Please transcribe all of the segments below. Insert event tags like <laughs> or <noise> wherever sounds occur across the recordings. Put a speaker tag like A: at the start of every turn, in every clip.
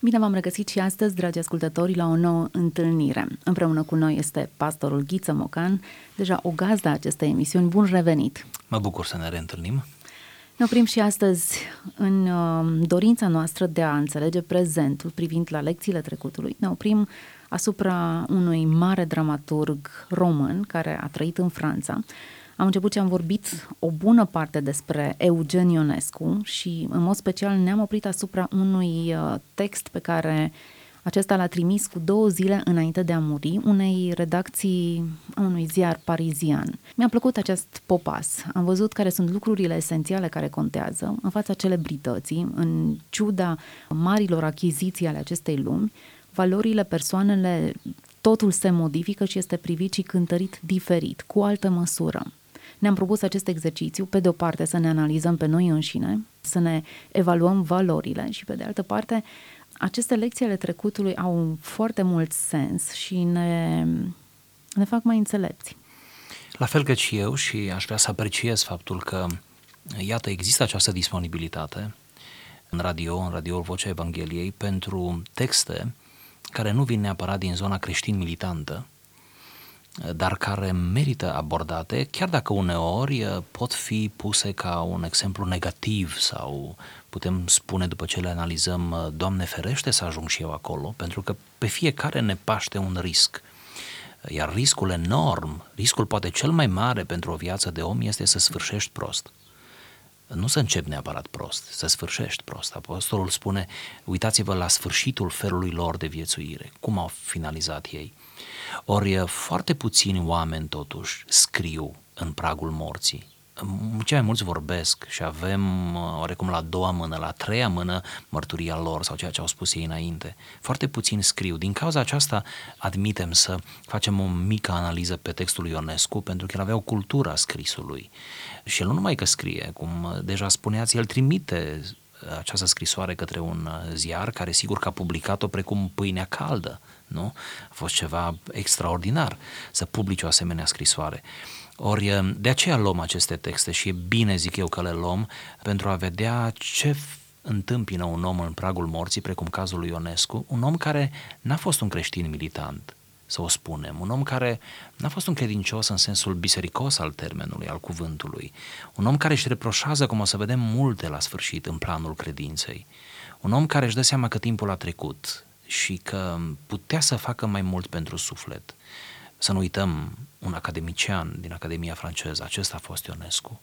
A: Bine v-am regăsit și astăzi, dragi ascultători, la o nouă întâlnire. Împreună cu noi este pastorul Ghiță Mocan, deja o gazda acestei emisiuni. Bun revenit!
B: Mă bucur să ne reîntâlnim.
A: Ne oprim și astăzi în uh, dorința noastră de a înțelege prezentul privind la lecțiile trecutului. Ne oprim asupra unui mare dramaturg român care a trăit în Franța, am început și am vorbit o bună parte despre Eugen Ionescu și în mod special ne-am oprit asupra unui uh, text pe care acesta l-a trimis cu două zile înainte de a muri unei redacții a unui ziar parizian. Mi-a plăcut acest popas. Am văzut care sunt lucrurile esențiale care contează în fața celebrității, în ciuda marilor achiziții ale acestei lumi, valorile, persoanele, totul se modifică și este privit și cântărit diferit, cu altă măsură. Ne-am propus acest exercițiu, pe de o parte, să ne analizăm pe noi înșine, să ne evaluăm valorile și, pe de altă parte, aceste lecții ale trecutului au foarte mult sens și ne, ne fac mai înțelepți.
B: La fel că și eu și aș vrea să apreciez faptul că, iată, există această disponibilitate în radio, în radio Vocea Evangheliei, pentru texte care nu vin neapărat din zona creștin-militantă, dar care merită abordate, chiar dacă uneori eh, pot fi puse ca un exemplu negativ sau putem spune după ce le analizăm, eh, Doamne ferește să ajung și eu acolo, pentru că pe fiecare ne paște un risc. Iar riscul enorm, riscul poate cel mai mare pentru o viață de om este să sfârșești prost. Nu să începi neapărat prost, să sfârșești prost. Apostolul spune, uitați-vă la sfârșitul felului lor de viețuire, cum au finalizat ei. Ori foarte puțini oameni totuși scriu în pragul morții. Cei mai mulți vorbesc și avem oarecum la a doua mână, la a treia mână mărturia lor sau ceea ce au spus ei înainte. Foarte puțini scriu. Din cauza aceasta admitem să facem o mică analiză pe textul Ionescu pentru că el avea o cultură a scrisului. Și el nu numai că scrie, cum deja spuneați, el trimite această scrisoare către un ziar care sigur că a publicat-o precum pâinea caldă nu? A fost ceva extraordinar să publici o asemenea scrisoare. Ori eh, de aceea luăm aceste texte și e bine, zic eu, că le luăm pentru a vedea ce întâmpină un om în pragul morții, precum cazul lui Ionescu, un om care n-a fost un creștin militant, să o spunem, un om care n-a fost un credincios în sensul bisericos al termenului, al cuvântului, un om care își reproșează, cum o să vedem, multe la sfârșit în planul credinței, un om care își dă seama că timpul a trecut, și că putea să facă mai mult pentru suflet. Să nu uităm un academician din Academia franceză, acesta a fost Ionescu.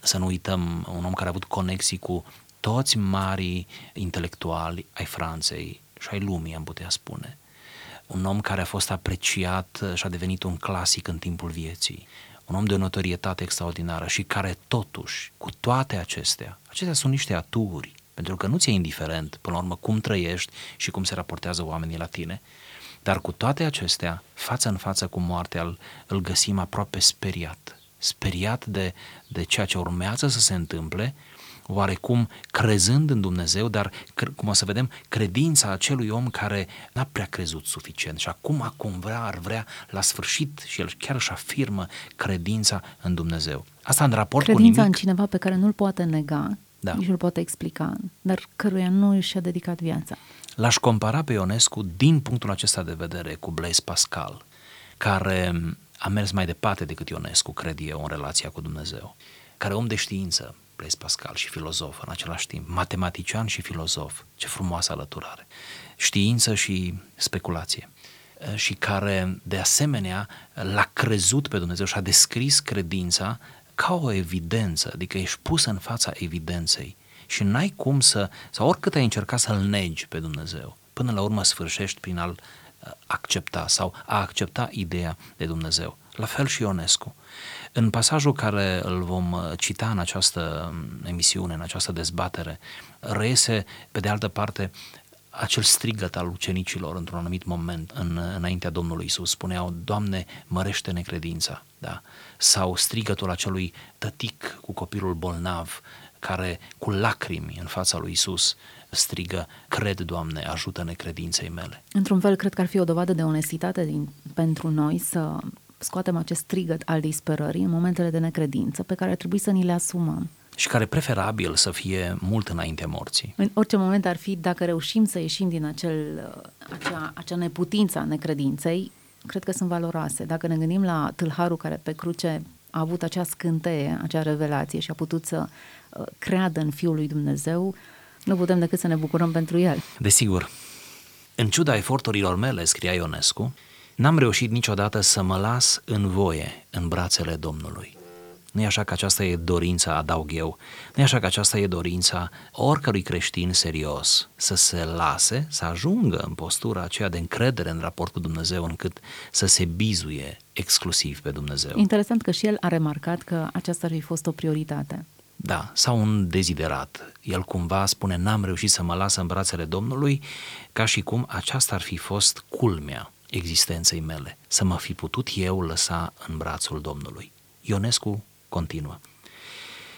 B: Să nu uităm un om care a avut conexii cu toți marii intelectuali ai Franței și ai lumii, am putea spune. Un om care a fost apreciat și a devenit un clasic în timpul vieții. Un om de o notorietate extraordinară și care totuși, cu toate acestea, acestea sunt niște aturi, pentru că nu ți-e indiferent, până la urmă, cum trăiești și cum se raportează oamenii la tine. Dar cu toate acestea, față în față cu moartea, îl, îl găsim aproape speriat. Speriat de, de ceea ce urmează să se întâmple, oarecum crezând în Dumnezeu, dar, cum o să vedem, credința acelui om care n-a prea crezut suficient și acum, acum vrea, ar vrea la sfârșit și el chiar își afirmă credința în Dumnezeu. Asta în raport
A: credința
B: cu nimic...
A: în cineva pe care nu-l poate nega,
B: da.
A: nici nu poate explica, dar căruia nu și-a dedicat viața.
B: L-aș compara pe Ionescu din punctul acesta de vedere cu Blaise Pascal, care a mers mai departe decât Ionescu, cred eu, în relația cu Dumnezeu, care om de știință, Blaise Pascal și filozof în același timp, matematician și filozof, ce frumoasă alăturare, știință și speculație. Și care, de asemenea, l-a crezut pe Dumnezeu și a descris credința ca o evidență, adică ești pus în fața evidenței și n-ai cum să, sau oricât ai încercat să-L negi pe Dumnezeu, până la urmă sfârșești prin a-L uh, accepta sau a accepta ideea de Dumnezeu. La fel și Ionescu. În pasajul care îl vom uh, cita în această um, emisiune, în această dezbatere, reiese, pe de altă parte, acel strigăt al ucenicilor într-un anumit moment în, înaintea Domnului Isus. Spuneau, Doamne, mărește necredința. Da? Sau strigătul acelui tătic cu copilul bolnav care cu lacrimi în fața lui Isus strigă, cred, Doamne, ajută-ne credinței mele.
A: Într-un fel, cred că ar fi o dovadă de onestitate din, pentru noi să scoatem acest strigăt al disperării în momentele de necredință pe care ar trebui să ni le asumăm.
B: și care preferabil să fie mult înainte morții.
A: În orice moment ar fi, dacă reușim să ieșim din acel, acea, acea neputință a necredinței, cred că sunt valoroase. Dacă ne gândim la tâlharul care pe cruce a avut acea scânteie, acea revelație și a putut să uh, creadă în Fiul lui Dumnezeu, nu putem decât să ne bucurăm pentru el.
B: Desigur. În ciuda eforturilor mele, scria Ionescu, n-am reușit niciodată să mă las în voie în brațele Domnului. Nu e așa că aceasta e dorința, adaug eu, nu e așa că aceasta e dorința oricărui creștin serios să se lase, să ajungă în postura aceea de încredere în raport cu Dumnezeu încât să se bizuie exclusiv pe Dumnezeu.
A: Interesant că și el a remarcat că aceasta ar fi fost o prioritate.
B: Da, sau un deziderat. El cumva spune, n-am reușit să mă las în brațele Domnului, ca și cum aceasta ar fi fost culmea existenței mele, să mă fi putut eu lăsa în brațul Domnului. Ionescu continuă.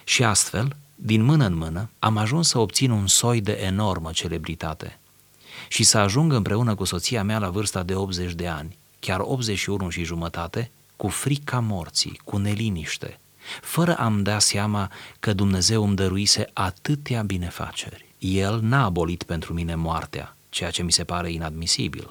B: Și astfel, din mână în mână, am ajuns să obțin un soi de enormă celebritate și să ajung împreună cu soția mea la vârsta de 80 de ani, chiar 81 și jumătate, cu frica morții, cu neliniște, fără a-mi da seama că Dumnezeu îmi dăruise atâtea binefaceri. El n-a abolit pentru mine moartea, ceea ce mi se pare inadmisibil.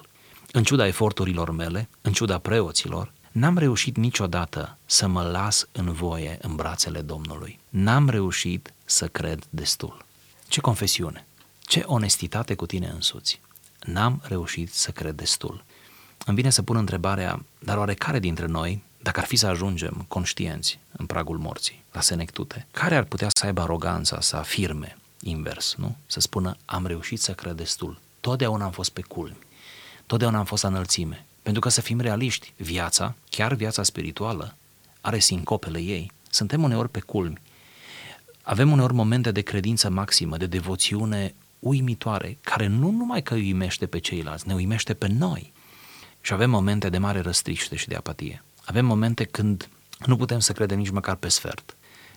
B: În ciuda eforturilor mele, în ciuda preoților, N-am reușit niciodată să mă las în voie în brațele Domnului. N-am reușit să cred destul. Ce confesiune! Ce onestitate cu tine însuți! N-am reușit să cred destul. Îmi vine să pun întrebarea, dar oare care dintre noi, dacă ar fi să ajungem conștienți în pragul morții, la senectute, care ar putea să aibă aroganța să afirme invers, nu? Să spună, am reușit să cred destul. Totdeauna am fost pe culmi. Totdeauna am fost la înălțime. Pentru că să fim realiști, viața, chiar viața spirituală, are sincopele ei. Suntem uneori pe culmi. Avem uneori momente de credință maximă, de devoțiune uimitoare, care nu numai că uimește pe ceilalți, ne uimește pe noi. Și avem momente de mare răstriște și de apatie. Avem momente când nu putem să credem nici măcar pe sfert,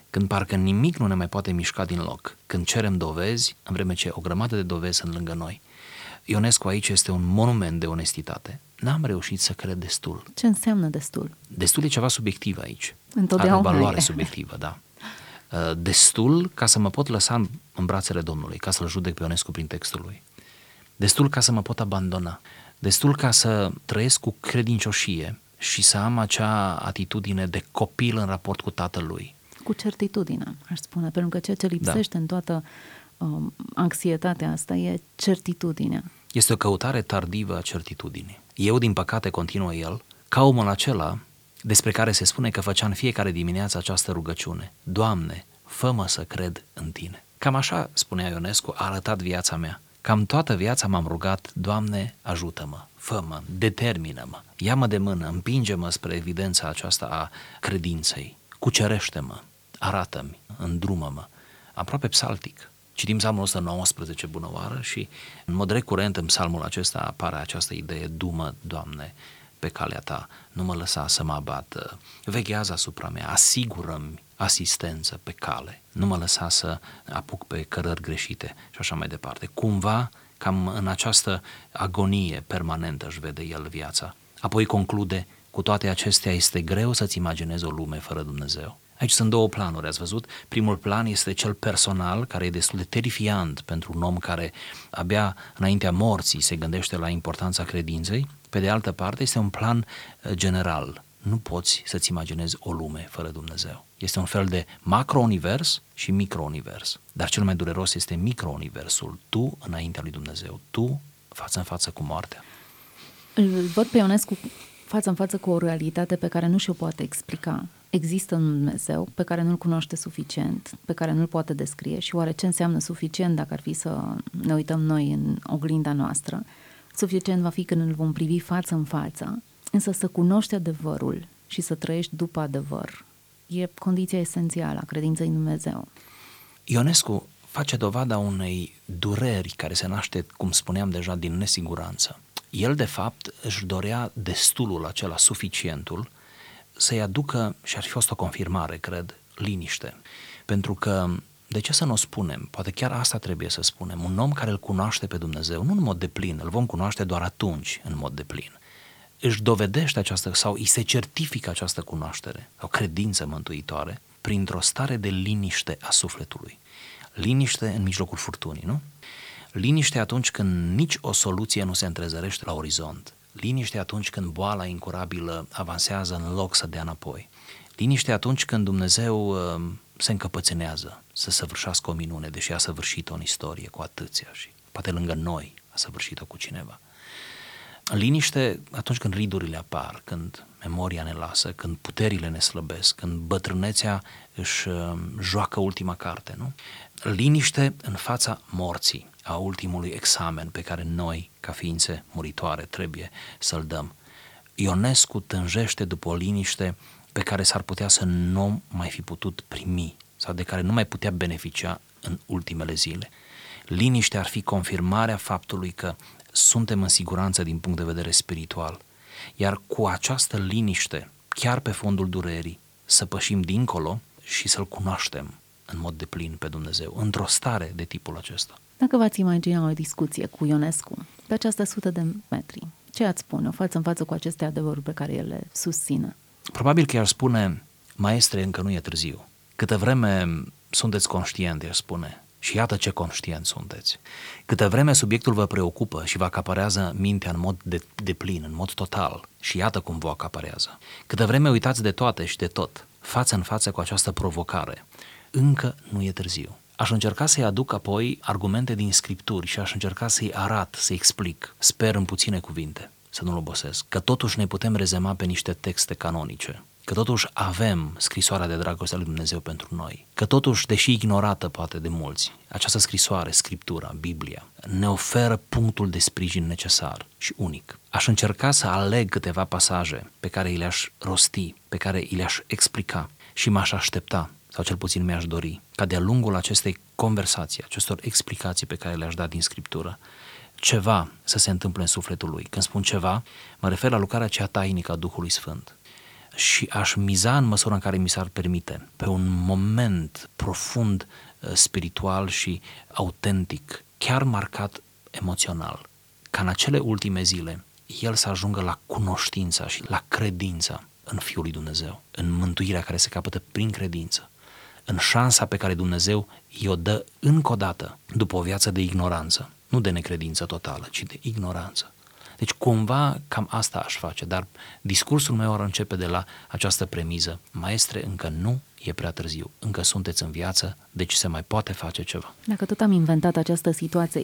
B: când parcă nimic nu ne mai poate mișca din loc, când cerem dovezi, în vreme ce o grămadă de dovezi sunt lângă noi. Ionescu aici este un monument de onestitate n-am reușit să cred destul.
A: Ce înseamnă destul?
B: Destul e ceva subiectiv aici.
A: Întotdeauna
B: Are o valoare e. subiectivă, da. Uh, destul ca să mă pot lăsa în brațele Domnului, ca să-L judec pe Ionescu prin textul lui. Destul ca să mă pot abandona. Destul ca să trăiesc cu credincioșie și să am acea atitudine de copil în raport cu tatălui.
A: Cu certitudine, aș spune, pentru că ceea ce lipsește da. în toată um, anxietatea asta e certitudinea.
B: Este o căutare tardivă a certitudinii. Eu, din păcate, continuă el, ca omul acela despre care se spune că făcea în fiecare dimineață această rugăciune. Doamne, fă-mă să cred în Tine. Cam așa, spunea Ionescu, a arătat viața mea. Cam toată viața m-am rugat, Doamne, ajută-mă, fă-mă, determină-mă, ia-mă de mână, împinge-mă spre evidența aceasta a credinței, cucerește-mă, arată-mi, îndrumă-mă, aproape psaltic. Citim psalmul 119 bună oară și în mod recurent în psalmul acesta apare această idee, dumă, Doamne, pe calea ta, nu mă lăsa să mă abată, veghează asupra mea, asigură-mi asistență pe cale, nu mă lăsa să apuc pe cărări greșite și așa mai departe. Cumva, cam în această agonie permanentă își vede el viața. Apoi conclude, cu toate acestea este greu să-ți imaginezi o lume fără Dumnezeu. Aici sunt două planuri, ați văzut? Primul plan este cel personal, care e destul de terifiant pentru un om care abia înaintea morții se gândește la importanța credinței. Pe de altă parte, este un plan uh, general. Nu poți să-ți imaginezi o lume fără Dumnezeu. Este un fel de macro-univers și micro-univers. Dar cel mai dureros este micro-universul. Tu înaintea lui Dumnezeu. Tu față în față cu moartea.
A: Îl văd pe Ionescu față în față cu o realitate pe care nu și-o poate explica există un Dumnezeu pe care nu-l cunoaște suficient, pe care nu-l poate descrie și oare ce înseamnă suficient dacă ar fi să ne uităm noi în oglinda noastră? Suficient va fi când îl vom privi față în față, însă să cunoști adevărul și să trăiești după adevăr e condiția esențială a credinței în Dumnezeu.
B: Ionescu face dovada unei dureri care se naște, cum spuneam deja, din nesiguranță. El, de fapt, își dorea destulul acela, suficientul, să-i aducă, și ar fi fost o confirmare, cred, liniște. Pentru că, de ce să nu o spunem? Poate chiar asta trebuie să spunem. Un om care îl cunoaște pe Dumnezeu, nu în mod de plin, îl vom cunoaște doar atunci în mod de plin. Își dovedește această, sau îi se certifică această cunoaștere, sau credință mântuitoare, printr-o stare de liniște a sufletului. Liniște în mijlocul furtunii, nu? Liniște atunci când nici o soluție nu se întrezărește la orizont. Liniște atunci când boala incurabilă avansează în loc să dea înapoi. Liniște atunci când Dumnezeu uh, se încăpățânează să săvârșească o minune, deși a săvârșit-o în istorie cu atâția și poate lângă noi a săvârșit-o cu cineva. Liniște atunci când ridurile apar, când memoria ne lasă, când puterile ne slăbesc, când bătrânețea își uh, joacă ultima carte, nu? Liniște în fața morții, a ultimului examen pe care noi, ca ființe muritoare, trebuie să-l dăm. Ionescu tânjește după o liniște pe care s-ar putea să nu mai fi putut primi sau de care nu mai putea beneficia în ultimele zile. Liniște ar fi confirmarea faptului că suntem în siguranță din punct de vedere spiritual, iar cu această liniște, chiar pe fondul durerii, să pășim dincolo și să-L cunoaștem în mod de plin pe Dumnezeu, într-o stare de tipul acesta.
A: Dacă v-ați imagina o discuție cu Ionescu pe această sută de metri, ce ați spune o față în față cu aceste adevăruri pe care el le susține?
B: Probabil că i-ar spune, maestre, încă nu e târziu. Câte vreme sunteți conștient, i spune, și iată ce conștient sunteți. Câte vreme subiectul vă preocupă și vă acaparează mintea în mod de, de plin, în mod total, și iată cum vă acaparează. Câte vreme uitați de toate și de tot, față în față cu această provocare, încă nu e târziu. Aș încerca să-i aduc apoi argumente din scripturi și aș încerca să-i arat, să-i explic, sper în puține cuvinte, să nu-l obosesc, că totuși ne putem rezema pe niște texte canonice, că totuși avem scrisoarea de dragoste a lui Dumnezeu pentru noi, că totuși, deși ignorată poate de mulți, această scrisoare, Scriptura, Biblia, ne oferă punctul de sprijin necesar și unic. Aș încerca să aleg câteva pasaje pe care îi le-aș rosti, pe care îi le-aș explica și m-aș aștepta sau cel puțin mi-aș dori, ca de-a lungul acestei conversații, acestor explicații pe care le-aș da din Scriptură, ceva să se întâmple în sufletul lui. Când spun ceva, mă refer la lucrarea cea tainică a Duhului Sfânt. Și aș miza în măsura în care mi s-ar permite, pe un moment profund uh, spiritual și autentic, chiar marcat emoțional, ca în acele ultime zile, el să ajungă la cunoștința și la credința în Fiul lui Dumnezeu, în mântuirea care se capătă prin credință în șansa pe care Dumnezeu i-o dă încă o dată după o viață de ignoranță, nu de necredință totală, ci de ignoranță. Deci cumva cam asta aș face, dar discursul meu ar începe de la această premiză. Maestre, încă nu e prea târziu, încă sunteți în viață, deci se mai poate face ceva.
A: Dacă tot am inventat această situație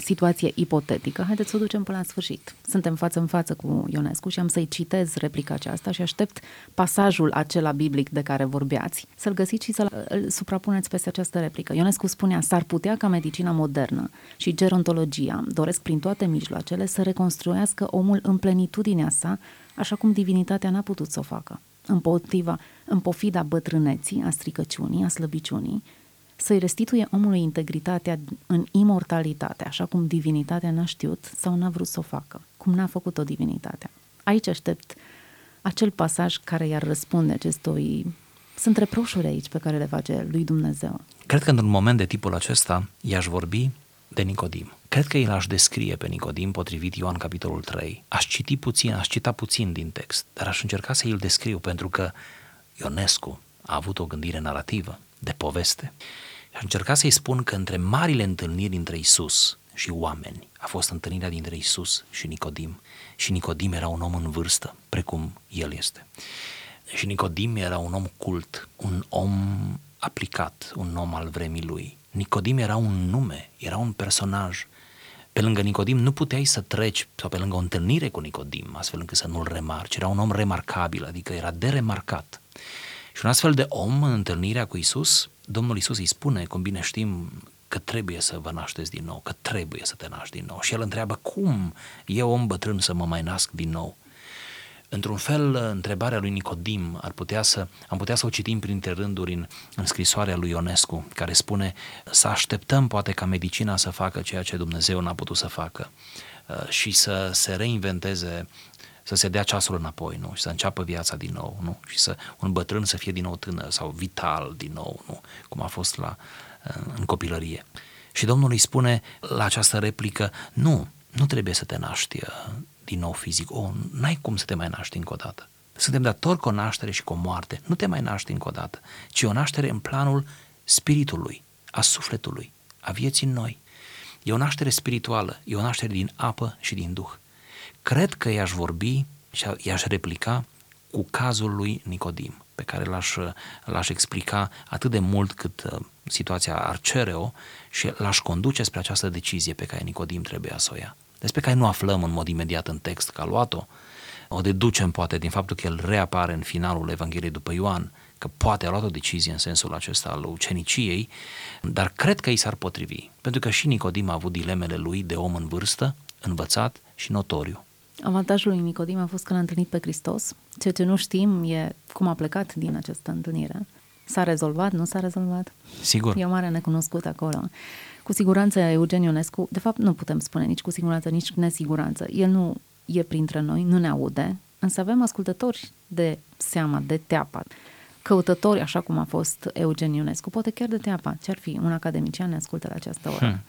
A: situație ipotetică. Haideți să o ducem până la sfârșit. Suntem față în față cu Ionescu și am să-i citez replica aceasta și aștept pasajul acela biblic de care vorbeați, să-l găsiți și să-l suprapuneți peste această replică. Ionescu spunea, s-ar putea ca medicina modernă și gerontologia doresc prin toate mijloacele să reconstruiască omul în plenitudinea sa, așa cum divinitatea n-a putut să o facă. Împotriva, în pofida bătrâneții, a stricăciunii, a slăbiciunii, să-i restituie omului integritatea în imortalitate, așa cum divinitatea n-a știut sau n-a vrut să o facă, cum n-a făcut-o divinitatea. Aici aștept acel pasaj care i-ar răspunde acestui... Sunt reproșuri aici pe care le face lui Dumnezeu.
B: Cred că într-un moment de tipul acesta i-aș vorbi de Nicodim. Cred că el aș descrie pe Nicodim potrivit Ioan capitolul 3. Aș citi puțin, aș cita puțin din text, dar aș încerca să îl descriu pentru că Ionescu a avut o gândire narrativă, de poveste. Și încerca să-i spun că între marile întâlniri dintre Isus și oameni a fost întâlnirea dintre Isus și Nicodim. Și Nicodim era un om în vârstă, precum el este. Și Nicodim era un om cult, un om aplicat, un om al vremii lui. Nicodim era un nume, era un personaj. Pe lângă Nicodim nu puteai să treci, sau pe lângă o întâlnire cu Nicodim, astfel încât să nu-l remarci. Era un om remarcabil, adică era de remarcat. Și un astfel de om, în întâlnirea cu Isus, Domnul Isus îi spune, cum bine știm, că trebuie să vă nașteți din nou, că trebuie să te naști din nou. Și el întreabă, cum eu, om bătrân, să mă mai nasc din nou? Într-un fel, întrebarea lui Nicodim ar putea să, am putea să o citim printre rânduri în, în scrisoarea lui Ionescu, care spune să așteptăm poate ca medicina să facă ceea ce Dumnezeu n-a putut să facă uh, și să se reinventeze să se dea ceasul înapoi, nu? Și să înceapă viața din nou, nu? Și să un bătrân să fie din nou tânăr sau vital din nou, nu? Cum a fost la, în copilărie. Și Domnul îi spune la această replică, nu, nu trebuie să te naști uh, din nou fizic. O, n-ai cum să te mai naști încă o dată. Suntem datori cu o naștere și cu o moarte. Nu te mai naști încă o dată, ci o naștere în planul spiritului, a sufletului, a vieții noi. E o naștere spirituală, e o naștere din apă și din duh. Cred că i-aș vorbi și i-aș replica cu cazul lui Nicodim, pe care l-aș, l-aș explica atât de mult cât uh, situația ar cere-o și l-aș conduce spre această decizie pe care Nicodim trebuie să o ia. Despre care nu aflăm în mod imediat în text că a luat-o, o deducem poate din faptul că el reapare în finalul Evangheliei după Ioan, că poate a luat o decizie în sensul acesta al uceniciei, dar cred că i s-ar potrivi, pentru că și Nicodim a avut dilemele lui de om în vârstă, învățat și notoriu.
A: Avantajul lui Nicodim a fost că l-a întâlnit pe Hristos. Ceea ce nu știm e cum a plecat din această întâlnire. S-a rezolvat, nu s-a rezolvat?
B: Sigur.
A: E o mare necunoscut acolo. Cu siguranță Eugen Ionescu, de fapt nu putem spune nici cu siguranță, nici cu nesiguranță. El nu e printre noi, nu ne aude, însă avem ascultători de seama, de teapa, căutători, așa cum a fost Eugen Ionescu, poate chiar de teapa. Ce-ar fi? Un academician ne ascultă la această oră. Hmm Um,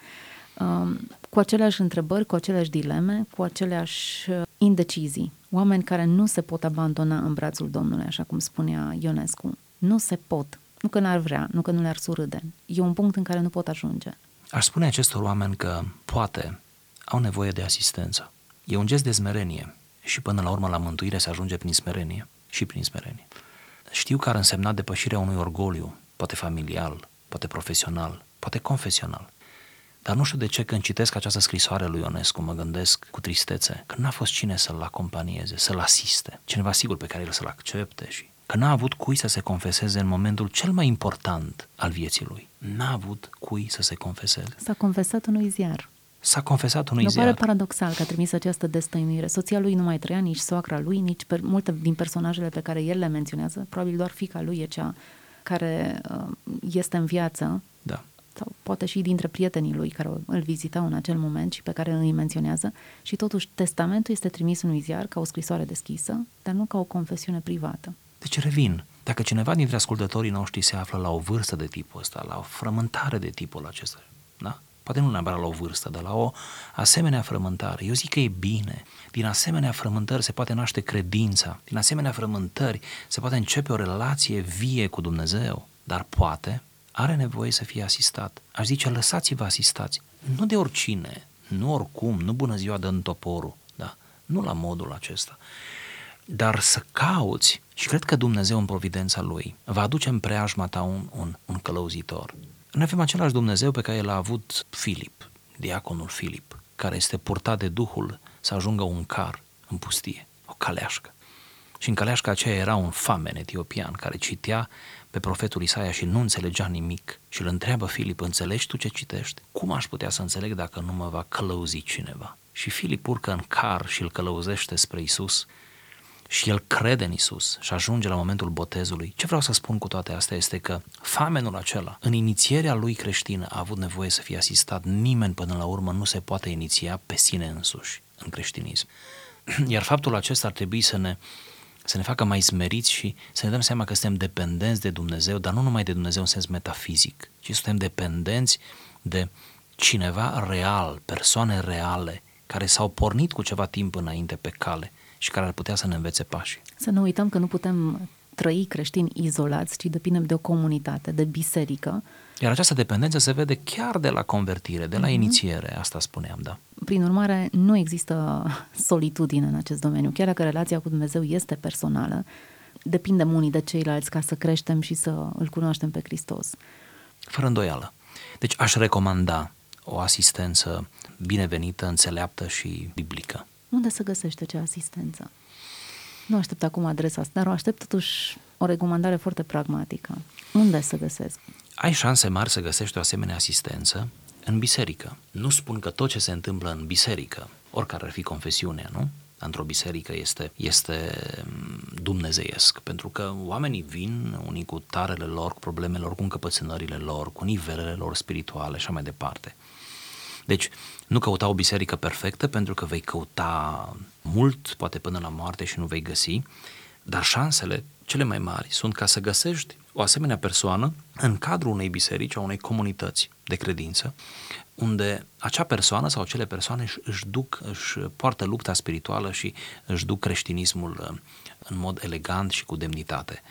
A: cu aceleași întrebări, cu aceleași dileme, cu aceleași uh, indecizii. Oameni care nu se pot abandona în brațul Domnului, așa cum spunea Ionescu. Nu se pot. Nu că n-ar vrea, nu că nu le-ar surâde. E un punct în care nu pot ajunge.
B: Aș spune acestor oameni că poate au nevoie de asistență. E un gest de smerenie și până la urmă la mântuire se ajunge prin smerenie și prin smerenie. Știu că ar însemna depășirea unui orgoliu, poate familial, poate profesional, poate confesional. Dar nu știu de ce când citesc această scrisoare lui Ionescu mă gândesc cu tristețe că n-a fost cine să-l acompanieze, să-l asiste, cineva sigur pe care el să-l accepte și că n-a avut cui să se confeseze în momentul cel mai important al vieții lui. N-a avut cui să se confeseze.
A: S-a confesat unui ziar.
B: S-a confesat unui
A: nu
B: ziar.
A: pare paradoxal că a trimis această destăinuire. Soția lui nu mai trăia, nici soacra lui, nici per- multe din personajele pe care el le menționează. Probabil doar fica lui e cea care uh, este în viață.
B: Da
A: sau poate și dintre prietenii lui care îl vizitau în acel moment și pe care îi menționează și totuși testamentul este trimis unui ziar ca o scrisoare deschisă, dar nu ca o confesiune privată.
B: Deci revin, dacă cineva dintre ascultătorii noștri se află la o vârstă de tipul ăsta, la o frământare de tipul acesta, da? Poate nu neapărat la o vârstă, dar la o asemenea frământare. Eu zic că e bine. Din asemenea frământări se poate naște credința. Din asemenea frământări se poate începe o relație vie cu Dumnezeu. Dar poate are nevoie să fie asistat. Aș zice, lăsați-vă asistați. Nu de oricine, nu oricum, nu bună ziua dă toporul, da? nu la modul acesta. Dar să cauți, și cred că Dumnezeu în providența Lui va aduce în preajma ta un, un, un călăuzitor. Noi avem același Dumnezeu pe care l-a avut Filip, diaconul Filip, care este purtat de Duhul să ajungă un car în pustie, o caleașcă. Și în caleașca aceea era un famen etiopian care citea pe profetul Isaia și nu înțelegea nimic și îl întreabă Filip, înțelegi tu ce citești? Cum aș putea să înțeleg dacă nu mă va călăuzi cineva? Și Filip urcă în car și îl călăuzește spre Isus și el crede în Isus și ajunge la momentul botezului. Ce vreau să spun cu toate astea este că famenul acela, în inițierea lui creștină, a avut nevoie să fie asistat. Nimeni până la urmă nu se poate iniția pe sine însuși în creștinism. <clears throat> Iar faptul acesta ar trebui să ne să ne facă mai smeriți și să ne dăm seama că suntem dependenți de Dumnezeu, dar nu numai de Dumnezeu în sens metafizic, ci suntem dependenți de cineva real, persoane reale, care s-au pornit cu ceva timp înainte pe cale și care ar putea să ne învețe pașii.
A: Să nu uităm că nu putem trăi creștini izolați, ci depindem de o comunitate, de biserică.
B: Iar această dependență se vede chiar de la convertire, de la uh-huh. inițiere, asta spuneam, da.
A: Prin urmare, nu există <laughs> solitudine în acest domeniu. Chiar dacă relația cu Dumnezeu este personală, depindem unii de ceilalți ca să creștem și să îl cunoaștem pe Hristos.
B: Fără îndoială. Deci aș recomanda o asistență binevenită, înțeleaptă și biblică.
A: Unde se găsește acea asistență? Nu aștept acum adresa asta, dar o aștept totuși o recomandare foarte pragmatică. Unde să găsesc?
B: Ai șanse mari să găsești o asemenea asistență în biserică. Nu spun că tot ce se întâmplă în biserică, oricare ar fi confesiunea, nu? într-o biserică este, este mm, dumnezeiesc, pentru că oamenii vin unii cu tarele lor, cu problemele lor, cu încăpățânările lor, cu nivelele lor spirituale și așa mai departe. Deci, nu căuta o biserică perfectă pentru că vei căuta mult, poate până la moarte și nu vei găsi, dar șansele cele mai mari sunt ca să găsești o asemenea persoană în cadrul unei biserici, a unei comunități de credință, unde acea persoană sau acele persoane își, își duc, își poartă lupta spirituală și își duc creștinismul uh, în mod elegant și cu demnitate.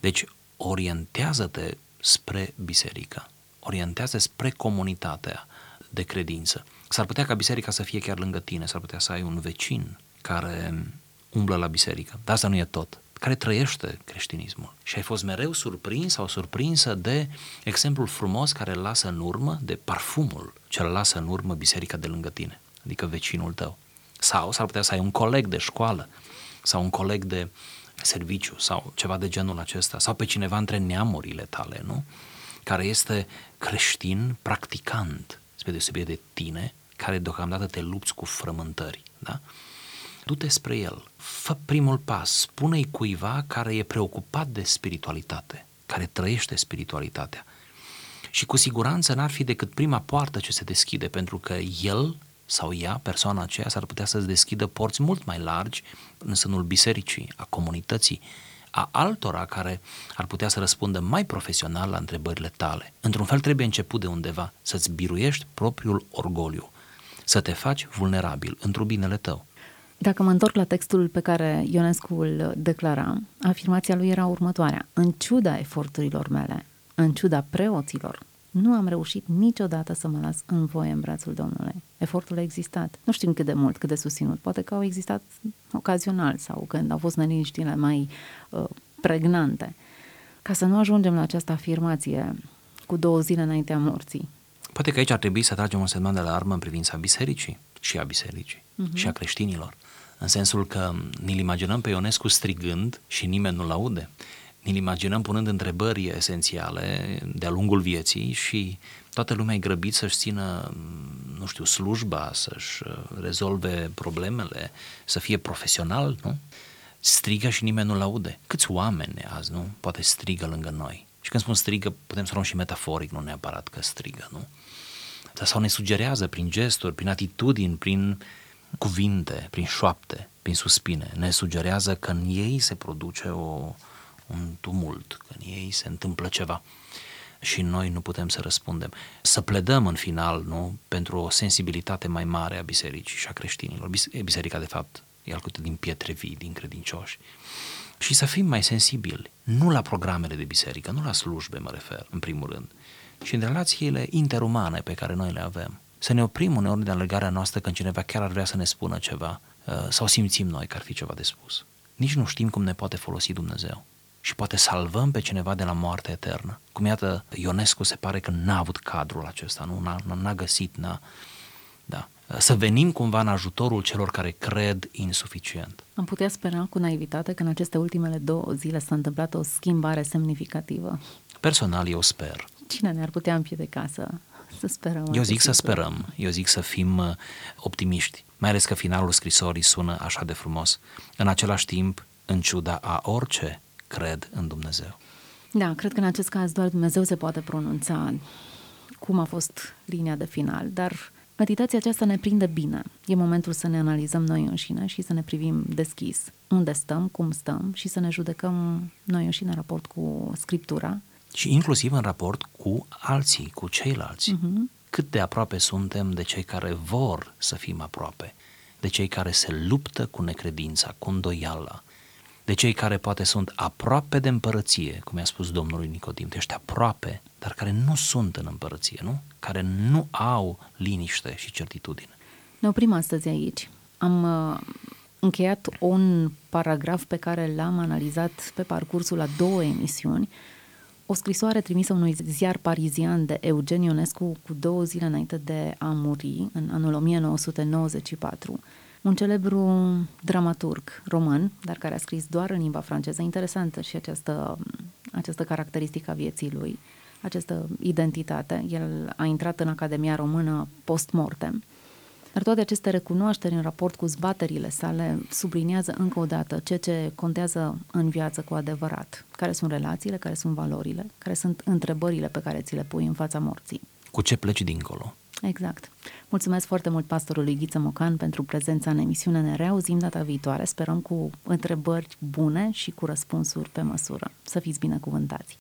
B: Deci orientează-te spre biserică, orientează spre comunitatea de credință. S-ar putea ca biserica să fie chiar lângă tine, s-ar putea să ai un vecin care umblă la biserică, dar asta nu e tot care trăiește creștinismul. Și ai fost mereu surprins sau surprinsă de exemplul frumos care îl lasă în urmă, de parfumul ce îl lasă în urmă biserica de lângă tine, adică vecinul tău. Sau s-ar putea să ai un coleg de școală sau un coleg de serviciu sau ceva de genul acesta, sau pe cineva între neamurile tale, nu? Care este creștin practicant, spre deosebire de tine, care deocamdată te lupți cu frământări, da? Du-te spre el, fă primul pas, spune-i cuiva care e preocupat de spiritualitate, care trăiește spiritualitatea. Și cu siguranță n-ar fi decât prima poartă ce se deschide, pentru că el sau ea, persoana aceea, s-ar putea să-ți deschidă porți mult mai largi în sânul bisericii, a comunității, a altora care ar putea să răspundă mai profesional la întrebările tale. Într-un fel trebuie început de undeva, să-ți biruiești propriul orgoliu, să te faci vulnerabil într-un binele tău.
A: Dacă mă întorc la textul pe care Ionescu îl declara, afirmația lui era următoarea. În ciuda eforturilor mele, în ciuda preoților, nu am reușit niciodată să mă las în voie în brațul Domnului. Efortul a existat. Nu știm cât de mult, cât de susținut. Poate că au existat ocazional sau când au fost neliniștile mai uh, pregnante. Ca să nu ajungem la această afirmație cu două zile înaintea morții.
B: Poate că aici ar trebui să tragem un semnal de alarmă în privința bisericii și a bisericii uh-huh. și a creștinilor. În sensul că ne-l imaginăm pe Ionescu strigând și nimeni nu-l aude. Ne-l imaginăm punând întrebări esențiale de-a lungul vieții și toată lumea e grăbit să-și țină, nu știu, slujba, să-și uh, rezolve problemele, să fie profesional, nu? Strigă și nimeni nu-l aude. Câți oameni azi, nu? Poate strigă lângă noi. Și când spun strigă, putem să luăm și metaforic, nu neapărat că strigă, nu? Sau ne sugerează prin gesturi, prin atitudini, prin cuvinte, prin șoapte, prin suspine, ne sugerează că în ei se produce o, un tumult, că în ei se întâmplă ceva și noi nu putem să răspundem. Să pledăm în final nu, pentru o sensibilitate mai mare a bisericii și a creștinilor. Biserica, de fapt, e alcătuită din pietre vii, din credincioși. Și să fim mai sensibili, nu la programele de biserică, nu la slujbe mă refer, în primul rând, ci în relațiile interumane pe care noi le avem să ne oprim uneori de alergarea noastră când cineva chiar ar vrea să ne spună ceva uh, sau simțim noi că ar fi ceva de spus. Nici nu știm cum ne poate folosi Dumnezeu și poate salvăm pe cineva de la moarte eternă. Cum iată, Ionescu se pare că n-a avut cadrul acesta, nu? N-a, n-a găsit, n-a... Da. Să venim cumva în ajutorul celor care cred insuficient.
A: Am putea spera cu naivitate că în aceste ultimele două zile s-a întâmplat o schimbare semnificativă.
B: Personal, eu sper.
A: Cine ne-ar putea împiedica să să sperăm.
B: Eu zic să sperăm, eu zic să fim uh, optimiști, mai ales că finalul scrisorii sună așa de frumos. În același timp, în ciuda a orice, cred în Dumnezeu.
A: Da, cred că în acest caz doar Dumnezeu se poate pronunța cum a fost linia de final, dar meditația aceasta ne prinde bine. E momentul să ne analizăm noi înșine și să ne privim deschis unde stăm, cum stăm și să ne judecăm noi înșine în raport cu Scriptura
B: și inclusiv în raport cu alții, cu ceilalți. Uh-huh. Cât de aproape suntem de cei care vor să fim aproape, de cei care se luptă cu necredința, cu îndoiala, de cei care poate sunt aproape de împărăție, cum i-a spus Domnului Nicodim, tu ești aproape, dar care nu sunt în împărăție, nu? Care nu au liniște și certitudine.
A: Ne oprim astăzi aici. Am uh, încheiat un paragraf pe care l-am analizat pe parcursul a două emisiuni, o scrisoare trimisă unui ziar parizian de Eugen Ionescu cu două zile înainte de a muri, în anul 1994, un celebru dramaturg român, dar care a scris doar în limba franceză. Interesantă și această, această caracteristică a vieții lui, această identitate. El a intrat în Academia Română post-mortem dar toate aceste recunoașteri în raport cu zbaterile sale subliniază încă o dată ce ce contează în viață cu adevărat. Care sunt relațiile, care sunt valorile, care sunt întrebările pe care ți le pui în fața morții.
B: Cu ce pleci dincolo?
A: Exact. Mulțumesc foarte mult pastorului Ghiță Mocan pentru prezența în emisiune. Ne reauzim data viitoare. Sperăm cu întrebări bune și cu răspunsuri pe măsură. Să fiți binecuvântați!